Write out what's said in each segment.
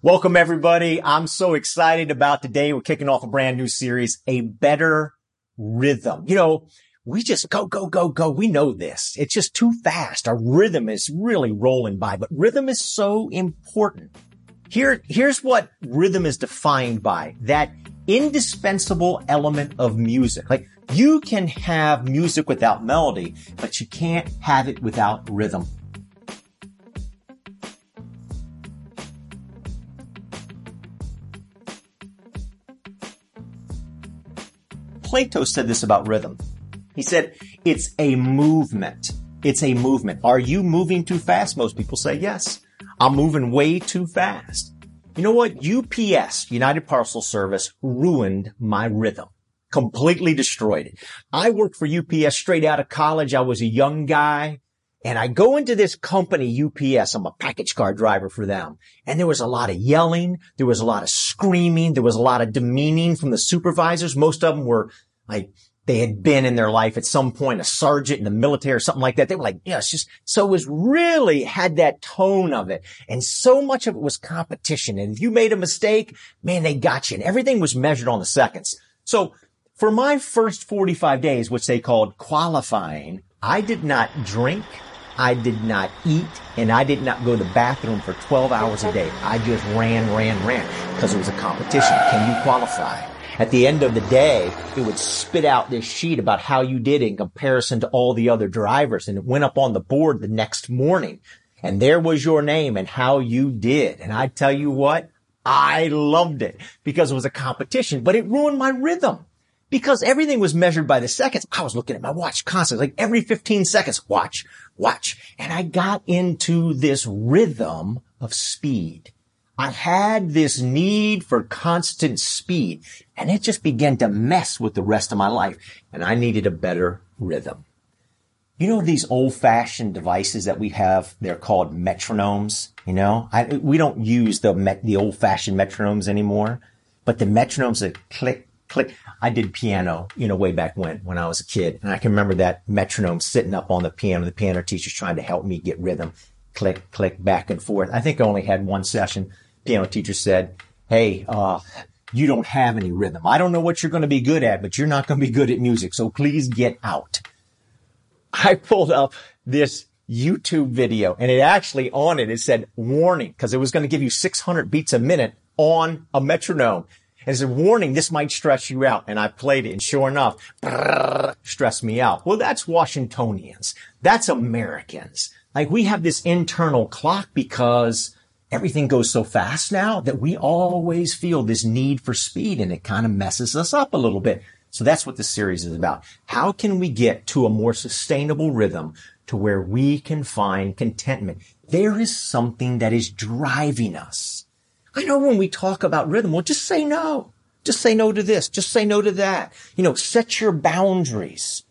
Welcome everybody. I'm so excited about today. We're kicking off a brand new series, A Better Rhythm. You know, we just go, go, go, go. We know this. It's just too fast. Our rhythm is really rolling by, but rhythm is so important. Here, here's what rhythm is defined by. That indispensable element of music. Like you can have music without melody, but you can't have it without rhythm. Plato said this about rhythm. He said, it's a movement. It's a movement. Are you moving too fast? Most people say yes. I'm moving way too fast. You know what? UPS, United Parcel Service, ruined my rhythm. Completely destroyed it. I worked for UPS straight out of college. I was a young guy. And I go into this company, UPS. I'm a package car driver for them. And there was a lot of yelling. There was a lot of screaming. There was a lot of demeaning from the supervisors. Most of them were like, they had been in their life at some point a sergeant in the military or something like that. They were like, yeah, it's just, so it was really had that tone of it. And so much of it was competition. And if you made a mistake, man, they got you. And everything was measured on the seconds. So for my first 45 days, which they called qualifying, I did not drink. I did not eat and I did not go to the bathroom for 12 hours a day. I just ran, ran, ran because it was a competition. Can you qualify? At the end of the day, it would spit out this sheet about how you did in comparison to all the other drivers and it went up on the board the next morning and there was your name and how you did. And I tell you what, I loved it because it was a competition, but it ruined my rhythm because everything was measured by the seconds. I was looking at my watch constantly, like every 15 seconds, watch, watch. And I got into this rhythm of speed. I had this need for constant speed and it just began to mess with the rest of my life and I needed a better rhythm. You know, these old fashioned devices that we have, they're called metronomes. You know, I, we don't use the, the old fashioned metronomes anymore, but the metronomes that click, click. I did piano, you know, way back when, when I was a kid. And I can remember that metronome sitting up on the piano, the piano teacher's trying to help me get rhythm. Click, click, back and forth. I think I only had one session. Piano teacher said, Hey, uh, you don't have any rhythm. I don't know what you're going to be good at, but you're not going to be good at music. So please get out. I pulled up this YouTube video and it actually on it, it said warning because it was going to give you 600 beats a minute on a metronome. And it said, warning, this might stress you out. And I played it and sure enough, brrr, stressed me out. Well, that's Washingtonians. That's Americans. Like we have this internal clock because everything goes so fast now that we always feel this need for speed and it kind of messes us up a little bit. So that's what this series is about. How can we get to a more sustainable rhythm to where we can find contentment? There is something that is driving us. I know when we talk about rhythm, well, just say no. Just say no to this. Just say no to that. You know, set your boundaries.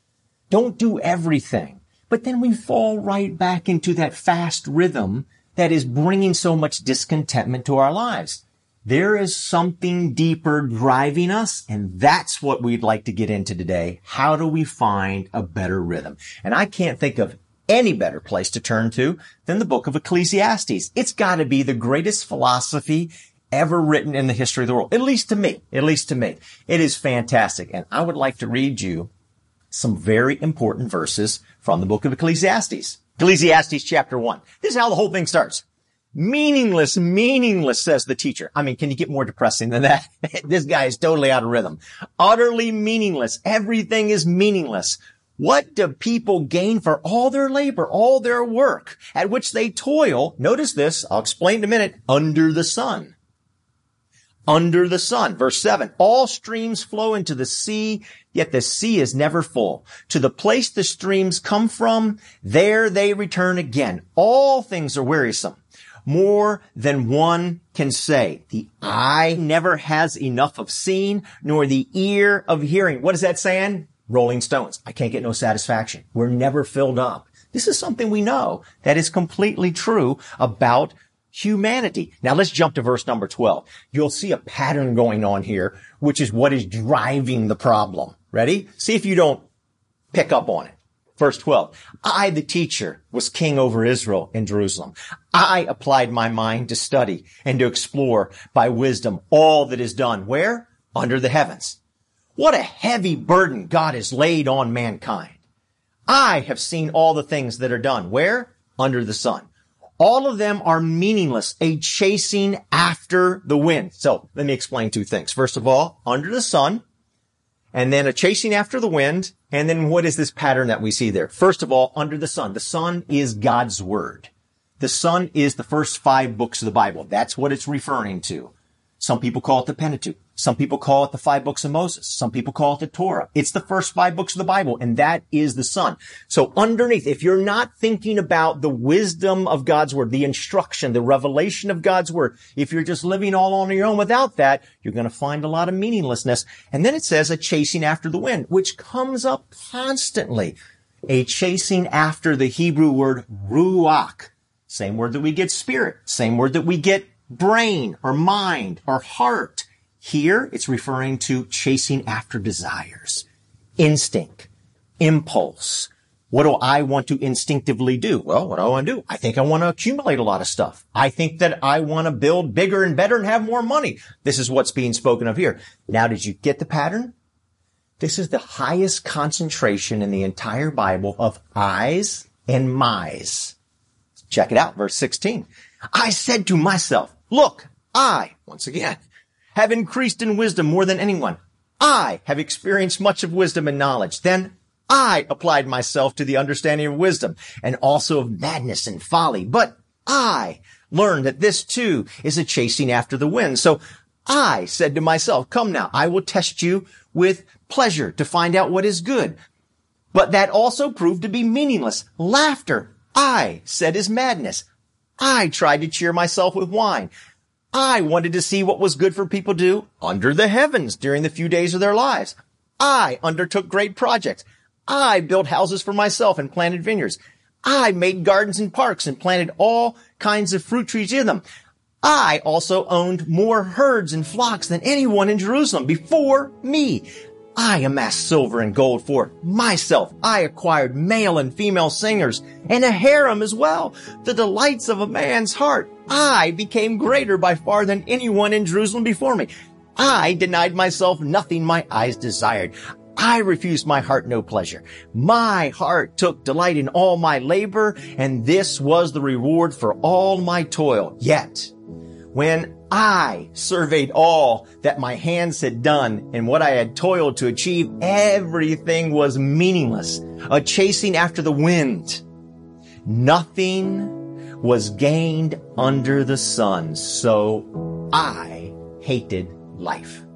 Don't do everything. But then we fall right back into that fast rhythm that is bringing so much discontentment to our lives. There is something deeper driving us, and that's what we'd like to get into today. How do we find a better rhythm? And I can't think of any better place to turn to than the book of Ecclesiastes. It's got to be the greatest philosophy ever written in the history of the world. At least to me. At least to me. It is fantastic. And I would like to read you some very important verses from the book of Ecclesiastes. Ecclesiastes chapter one. This is how the whole thing starts. Meaningless, meaningless, says the teacher. I mean, can you get more depressing than that? this guy is totally out of rhythm. Utterly meaningless. Everything is meaningless. What do people gain for all their labor, all their work at which they toil? Notice this. I'll explain in a minute. Under the sun. Under the sun. Verse seven. All streams flow into the sea, yet the sea is never full. To the place the streams come from, there they return again. All things are wearisome. More than one can say. The eye never has enough of seeing, nor the ear of hearing. What is that saying? Rolling Stones. I can't get no satisfaction. We're never filled up. This is something we know that is completely true about humanity. Now let's jump to verse number 12. You'll see a pattern going on here, which is what is driving the problem. Ready? See if you don't pick up on it. Verse 12. I, the teacher, was king over Israel in Jerusalem. I applied my mind to study and to explore by wisdom all that is done. Where? Under the heavens. What a heavy burden God has laid on mankind. I have seen all the things that are done. Where? Under the sun. All of them are meaningless, a chasing after the wind. So let me explain two things. First of all, under the sun, and then a chasing after the wind. And then what is this pattern that we see there? First of all, under the sun. The sun is God's word. The sun is the first five books of the Bible. That's what it's referring to. Some people call it the Pentateuch. Some people call it the five books of Moses. Some people call it the Torah. It's the first five books of the Bible, and that is the sun. So underneath, if you're not thinking about the wisdom of God's word, the instruction, the revelation of God's word, if you're just living all on your own without that, you're going to find a lot of meaninglessness. And then it says a chasing after the wind, which comes up constantly. A chasing after the Hebrew word ruach. Same word that we get spirit. Same word that we get brain or mind or heart. Here, it's referring to chasing after desires, instinct, impulse. What do I want to instinctively do? Well, what do I want to do? I think I want to accumulate a lot of stuff. I think that I want to build bigger and better and have more money. This is what's being spoken of here. Now, did you get the pattern? This is the highest concentration in the entire Bible of I's and my's. Check it out, verse 16. I said to myself, look, I, once again, have increased in wisdom more than anyone. I have experienced much of wisdom and knowledge. Then I applied myself to the understanding of wisdom and also of madness and folly. But I learned that this too is a chasing after the wind. So I said to myself, come now, I will test you with pleasure to find out what is good. But that also proved to be meaningless. Laughter, I said is madness. I tried to cheer myself with wine. I wanted to see what was good for people to do under the heavens during the few days of their lives. I undertook great projects. I built houses for myself and planted vineyards. I made gardens and parks and planted all kinds of fruit trees in them. I also owned more herds and flocks than anyone in Jerusalem before me. I amassed silver and gold for myself. I acquired male and female singers and a harem as well, the delights of a man's heart. I became greater by far than anyone in Jerusalem before me. I denied myself nothing my eyes desired. I refused my heart no pleasure. My heart took delight in all my labor, and this was the reward for all my toil. Yet, when I surveyed all that my hands had done and what I had toiled to achieve. Everything was meaningless, a chasing after the wind. Nothing was gained under the sun, so I hated life.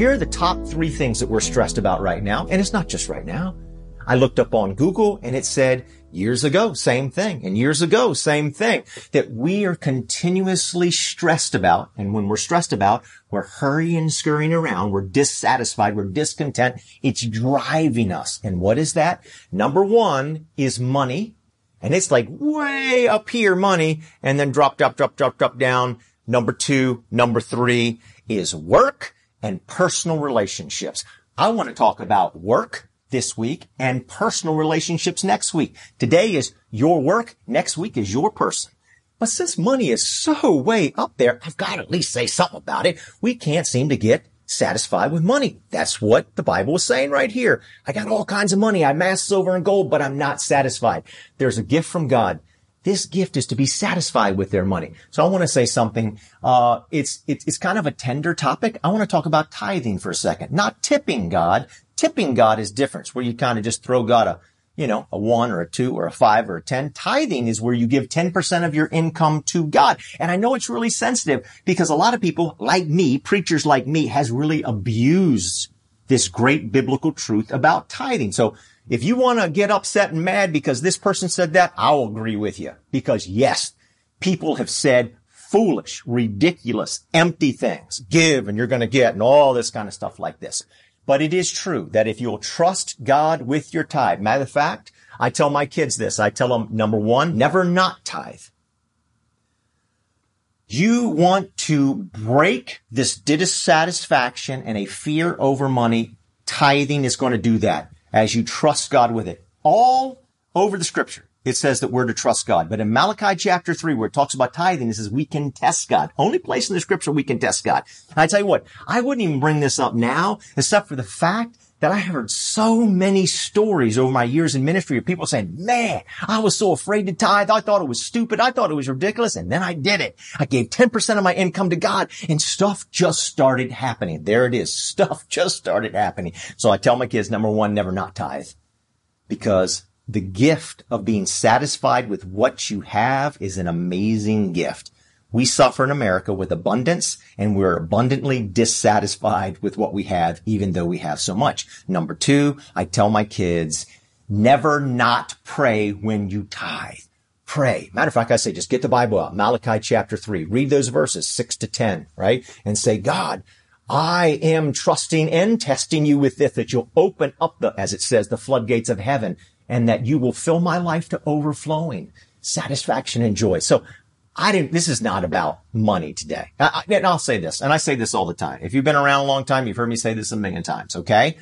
Here are the top three things that we're stressed about right now. And it's not just right now. I looked up on Google and it said years ago, same thing. And years ago, same thing that we are continuously stressed about. And when we're stressed about, we're hurrying scurrying around. We're dissatisfied. We're discontent. It's driving us. And what is that? Number one is money. And it's like way up here money and then drop, drop, drop, drop, drop down. Number two, number three is work and personal relationships. I want to talk about work this week and personal relationships next week. Today is your work. Next week is your person. But since money is so way up there, I've got to at least say something about it. We can't seem to get satisfied with money. That's what the Bible is saying right here. I got all kinds of money. I amassed silver and gold, but I'm not satisfied. There's a gift from God this gift is to be satisfied with their money. So I want to say something. Uh, it's, it's, it's kind of a tender topic. I want to talk about tithing for a second, not tipping God. Tipping God is different. Where you kind of just throw God a, you know, a one or a two or a five or a 10. Tithing is where you give 10% of your income to God. And I know it's really sensitive because a lot of people like me, preachers like me, has really abused this great biblical truth about tithing. So if you want to get upset and mad because this person said that, I'll agree with you. Because yes, people have said foolish, ridiculous, empty things. Give and you're going to get and all this kind of stuff like this. But it is true that if you'll trust God with your tithe, matter of fact, I tell my kids this. I tell them, number one, never not tithe. You want to break this dissatisfaction and a fear over money. Tithing is going to do that as you trust God with it. All over the scripture it says that we're to trust God. But in Malachi chapter three, where it talks about tithing, it says we can test God. Only place in the scripture we can test God. And I tell you what, I wouldn't even bring this up now, except for the fact that I heard so many stories over my years in ministry of people saying, man, I was so afraid to tithe. I thought it was stupid. I thought it was ridiculous. And then I did it. I gave 10% of my income to God and stuff just started happening. There it is. Stuff just started happening. So I tell my kids, number one, never not tithe because the gift of being satisfied with what you have is an amazing gift. We suffer in America with abundance and we're abundantly dissatisfied with what we have, even though we have so much. Number two, I tell my kids, never not pray when you tithe. Pray. Matter of fact, I say, just get the Bible out. Malachi chapter three. Read those verses six to 10, right? And say, God, I am trusting and testing you with this, that you'll open up the, as it says, the floodgates of heaven and that you will fill my life to overflowing satisfaction and joy. So I didn't, this is not about money today. I, and I'll say this, and I say this all the time. If you've been around a long time, you've heard me say this a million times, okay?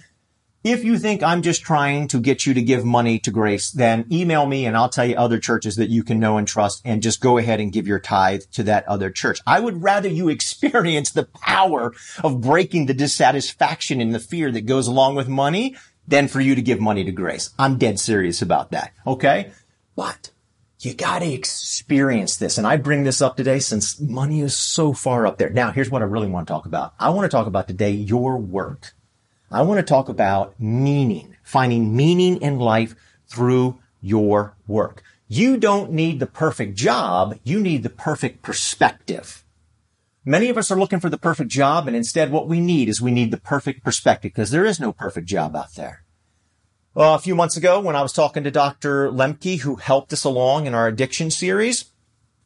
If you think I'm just trying to get you to give money to grace, then email me and I'll tell you other churches that you can know and trust and just go ahead and give your tithe to that other church. I would rather you experience the power of breaking the dissatisfaction and the fear that goes along with money than for you to give money to grace. I'm dead serious about that. Okay. But you got to experience this. And I bring this up today since money is so far up there. Now, here's what I really want to talk about. I want to talk about today your work. I want to talk about meaning, finding meaning in life through your work. You don't need the perfect job. You need the perfect perspective. Many of us are looking for the perfect job, and instead what we need is we need the perfect perspective because there is no perfect job out there. Well, a few months ago, when I was talking to Dr. Lemke, who helped us along in our addiction series,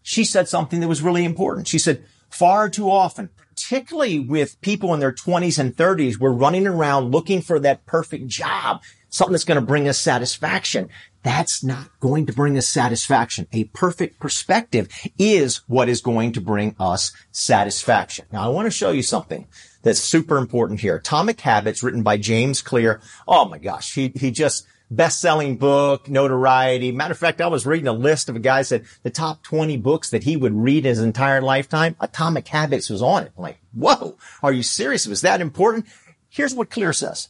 she said something that was really important. She said, far too often, particularly with people in their 20s and 30s, we're running around looking for that perfect job, something that's going to bring us satisfaction. That's not going to bring us satisfaction. A perfect perspective is what is going to bring us satisfaction. Now I want to show you something that's super important here. Atomic Habits written by James Clear. Oh my gosh. He, he just, best-selling book, notoriety. Matter of fact, I was reading a list of a guy said the top 20 books that he would read his entire lifetime. Atomic Habits was on it. I'm like, whoa, are you serious? Was that important? Here's what Clear says.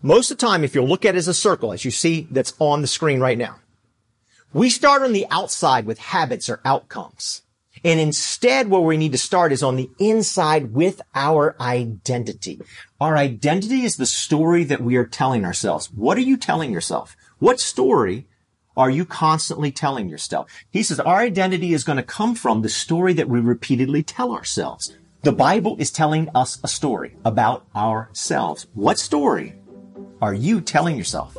Most of the time, if you look at it as a circle, as you see that's on the screen right now, we start on the outside with habits or outcomes. And instead, where we need to start is on the inside with our identity. Our identity is the story that we are telling ourselves. What are you telling yourself? What story are you constantly telling yourself? He says our identity is going to come from the story that we repeatedly tell ourselves. The Bible is telling us a story about ourselves. What story are you telling yourself?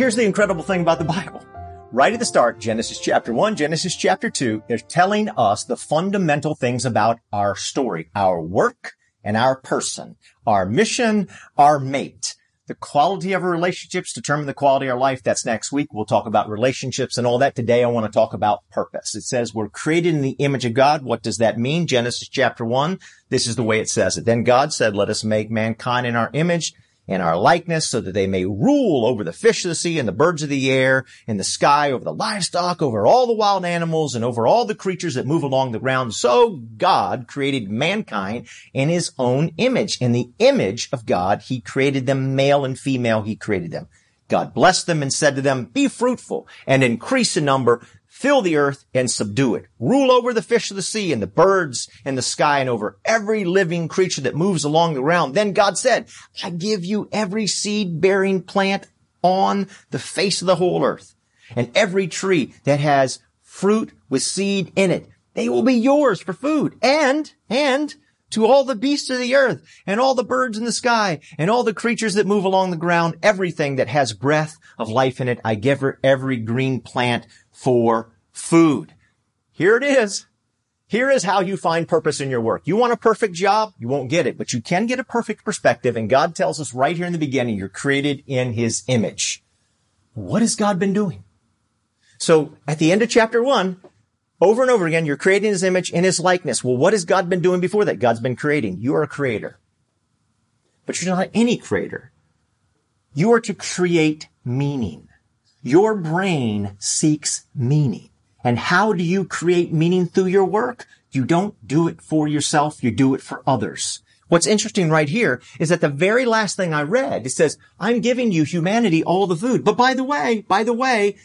Here's the incredible thing about the Bible. Right at the start, Genesis chapter 1, Genesis chapter 2, they're telling us the fundamental things about our story, our work, and our person, our mission, our mate. The quality of our relationships determine the quality of our life. That's next week. We'll talk about relationships and all that. Today I want to talk about purpose. It says we're created in the image of God. What does that mean? Genesis chapter one. This is the way it says it. Then God said, let us make mankind in our image in our likeness so that they may rule over the fish of the sea and the birds of the air and the sky, over the livestock, over all the wild animals and over all the creatures that move along the ground. So God created mankind in his own image. In the image of God, he created them male and female. He created them. God blessed them and said to them, be fruitful and increase in number, fill the earth and subdue it. Rule over the fish of the sea and the birds and the sky and over every living creature that moves along the ground. Then God said, I give you every seed bearing plant on the face of the whole earth and every tree that has fruit with seed in it. They will be yours for food and, and to all the beasts of the earth and all the birds in the sky and all the creatures that move along the ground, everything that has breath of life in it. I give her every green plant for food. Here it is. Here is how you find purpose in your work. You want a perfect job? You won't get it, but you can get a perfect perspective. And God tells us right here in the beginning, you're created in his image. What has God been doing? So at the end of chapter one, over and over again, you're creating his image in his likeness. Well, what has God been doing before that? God's been creating. You are a creator. But you're not any creator. You are to create meaning. Your brain seeks meaning. And how do you create meaning through your work? You don't do it for yourself. You do it for others. What's interesting right here is that the very last thing I read, it says, I'm giving you humanity all the food. But by the way, by the way,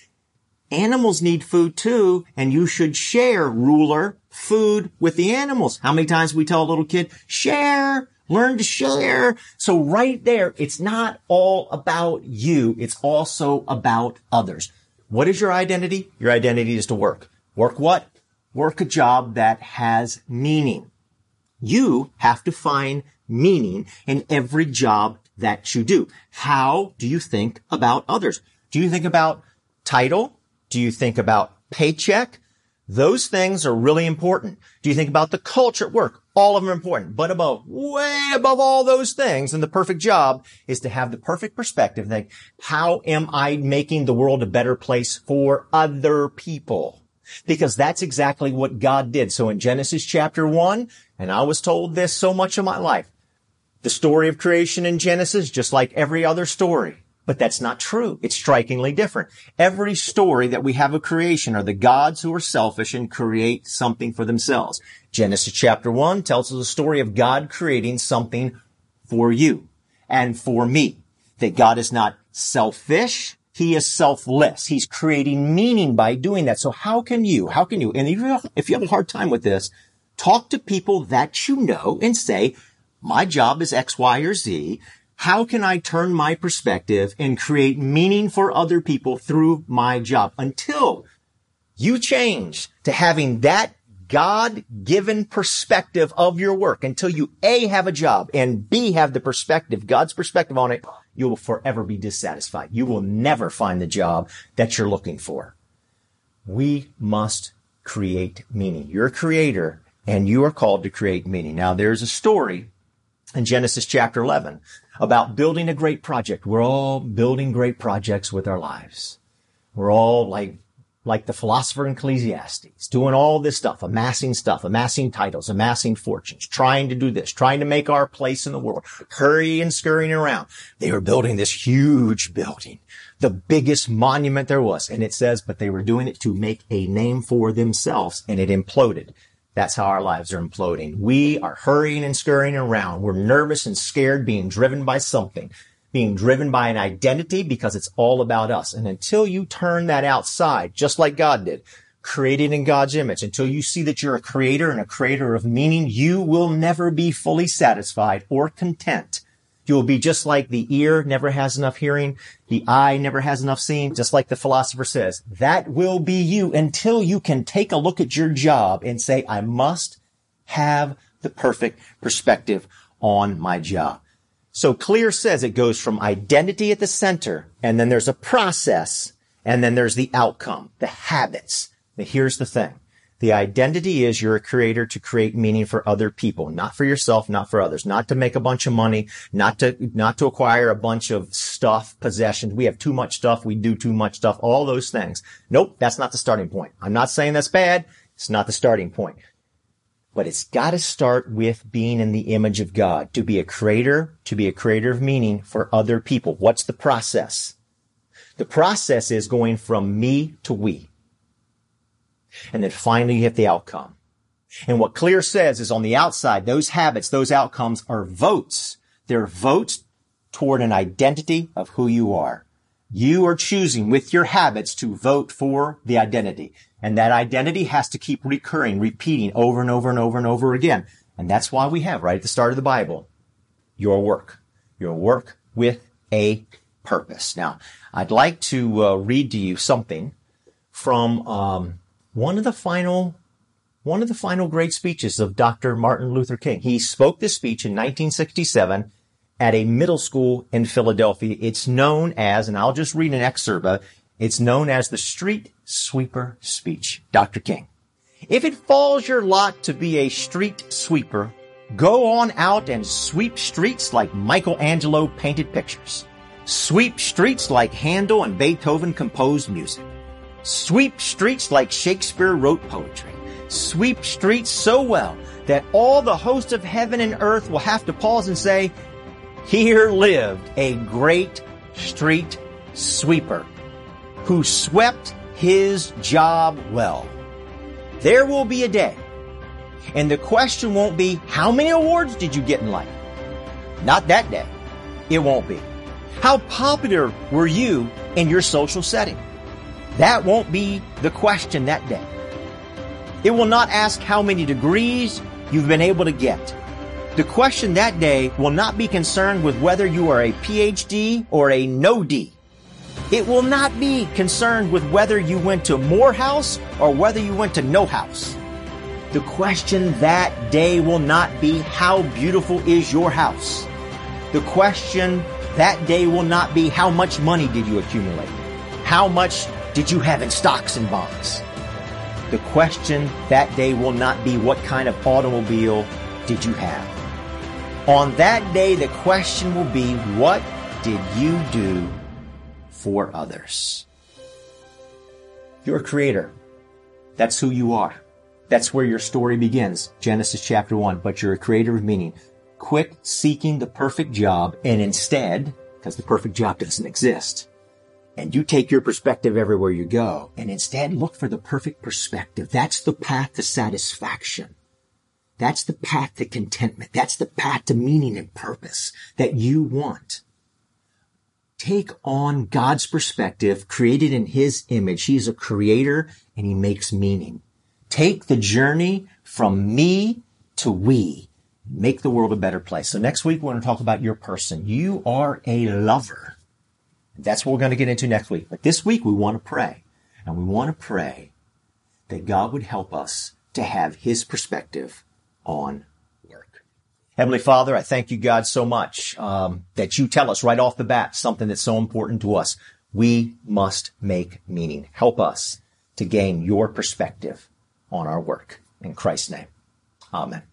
Animals need food too, and you should share, ruler, food with the animals. How many times we tell a little kid, share, learn to share. So right there, it's not all about you. It's also about others. What is your identity? Your identity is to work. Work what? Work a job that has meaning. You have to find meaning in every job that you do. How do you think about others? Do you think about title? Do you think about paycheck? Those things are really important. Do you think about the culture at work? All of them are important. But above, way above all those things and the perfect job is to have the perfect perspective. Think, how am I making the world a better place for other people? Because that's exactly what God did. So in Genesis chapter one, and I was told this so much of my life, the story of creation in Genesis, just like every other story, but that's not true. It's strikingly different. Every story that we have of creation are the gods who are selfish and create something for themselves. Genesis chapter one tells us the story of God creating something for you and for me. That God is not selfish. He is selfless. He's creating meaning by doing that. So how can you, how can you, and if you have a hard time with this, talk to people that you know and say, my job is X, Y, or Z how can I turn my perspective and create meaning for other people through my job until you change to having that God given perspective of your work until you A, have a job and B, have the perspective, God's perspective on it, you will forever be dissatisfied. You will never find the job that you're looking for. We must create meaning. You're a creator and you are called to create meaning. Now there's a story in Genesis chapter 11 about building a great project. We're all building great projects with our lives. We're all like, like the philosopher in Ecclesiastes, doing all this stuff, amassing stuff, amassing titles, amassing fortunes, trying to do this, trying to make our place in the world, hurrying and scurrying around. They were building this huge building, the biggest monument there was. And it says, but they were doing it to make a name for themselves and it imploded. That's how our lives are imploding. We are hurrying and scurrying around. We're nervous and scared, being driven by something, being driven by an identity because it's all about us. And until you turn that outside, just like God did, created in God's image, until you see that you're a creator and a creator of meaning, you will never be fully satisfied or content you will be just like the ear never has enough hearing, the eye never has enough seeing, just like the philosopher says. That will be you until you can take a look at your job and say, I must have the perfect perspective on my job. So Clear says it goes from identity at the center, and then there's a process, and then there's the outcome, the habits. But here's the thing. The identity is you're a creator to create meaning for other people, not for yourself, not for others, not to make a bunch of money, not to, not to acquire a bunch of stuff, possessions. We have too much stuff. We do too much stuff, all those things. Nope. That's not the starting point. I'm not saying that's bad. It's not the starting point. But it's got to start with being in the image of God, to be a creator, to be a creator of meaning for other people. What's the process? The process is going from me to we. And then finally you hit the outcome. And what Clear says is on the outside, those habits, those outcomes are votes. They're votes toward an identity of who you are. You are choosing with your habits to vote for the identity. And that identity has to keep recurring, repeating over and over and over and over again. And that's why we have right at the start of the Bible, your work, your work with a purpose. Now, I'd like to uh, read to you something from um, one of the final one of the final great speeches of Dr. Martin Luther King. He spoke this speech in 1967 at a middle school in Philadelphia. It's known as, and I'll just read an excerpt of it, it's known as the Street Sweeper Speech. Dr. King. If it falls your lot to be a street sweeper, go on out and sweep streets like Michelangelo painted pictures. Sweep streets like Handel and Beethoven composed music. Sweep streets like Shakespeare wrote poetry. Sweep streets so well that all the hosts of heaven and earth will have to pause and say, here lived a great street sweeper who swept his job well. There will be a day, and the question won't be, how many awards did you get in life? Not that day. It won't be. How popular were you in your social setting? That won't be the question that day. It will not ask how many degrees you've been able to get. The question that day will not be concerned with whether you are a PhD or a no D. It will not be concerned with whether you went to Morehouse or whether you went to no house. The question that day will not be how beautiful is your house. The question that day will not be how much money did you accumulate? How much did you have in stocks and bonds? The question that day will not be what kind of automobile did you have? On that day, the question will be what did you do for others. You're a creator. That's who you are. That's where your story begins. Genesis chapter one. But you're a creator of meaning. Quit seeking the perfect job and instead, because the perfect job doesn't exist, and you take your perspective everywhere you go and instead look for the perfect perspective. That's the path to satisfaction. That's the path to contentment. That's the path to meaning and purpose that you want take on God's perspective, created in His image. He's a creator and He makes meaning. Take the journey from me to we. Make the world a better place. So next week, we're going to talk about your person. You are a lover. That's what we're going to get into next week. But this week, we want to pray. And we want to pray that God would help us to have His perspective on work. Heavenly Father, I thank you, God, so much um, that you tell us right off the bat something that's so important to us. We must make meaning. Help us to gain your perspective on our work. In Christ's name, amen.